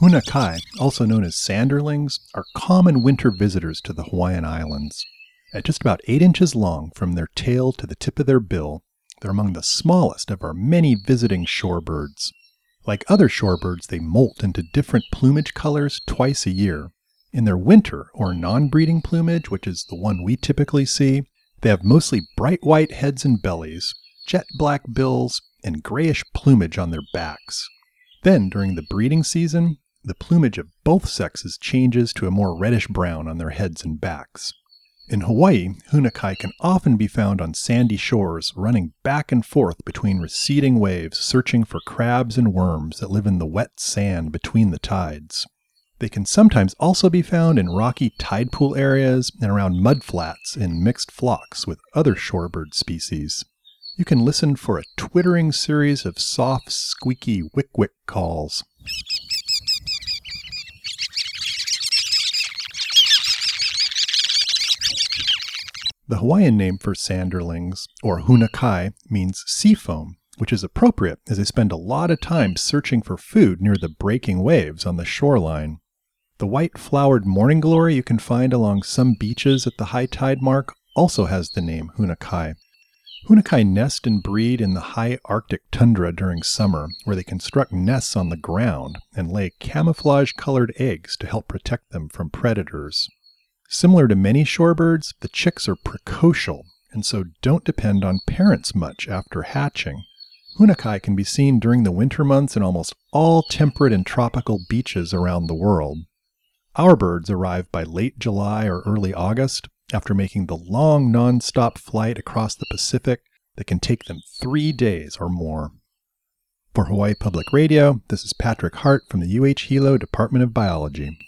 Hunakai, also known as sanderlings, are common winter visitors to the Hawaiian Islands. At just about 8 inches long from their tail to the tip of their bill, they're among the smallest of our many visiting shorebirds. Like other shorebirds, they molt into different plumage colors twice a year. In their winter or non breeding plumage, which is the one we typically see, they have mostly bright white heads and bellies, jet black bills, and grayish plumage on their backs. Then, during the breeding season, the plumage of both sexes changes to a more reddish brown on their heads and backs. In Hawaii, hunakai can often be found on sandy shores, running back and forth between receding waves, searching for crabs and worms that live in the wet sand between the tides. They can sometimes also be found in rocky tide pool areas and around mudflats in mixed flocks with other shorebird species. You can listen for a twittering series of soft, squeaky wick wick calls. The Hawaiian name for sanderlings, or hunakai, means sea foam, which is appropriate as they spend a lot of time searching for food near the breaking waves on the shoreline. The white flowered morning glory you can find along some beaches at the high tide mark also has the name hunakai. Hunakai nest and breed in the high Arctic tundra during summer, where they construct nests on the ground and lay camouflage colored eggs to help protect them from predators. Similar to many shorebirds, the chicks are precocial and so don't depend on parents much after hatching. Hunakai can be seen during the winter months in almost all temperate and tropical beaches around the world. Our birds arrive by late July or early August after making the long non-stop flight across the Pacific that can take them three days or more. For Hawaii Public Radio, this is Patrick Hart from the UH Hilo Department of Biology.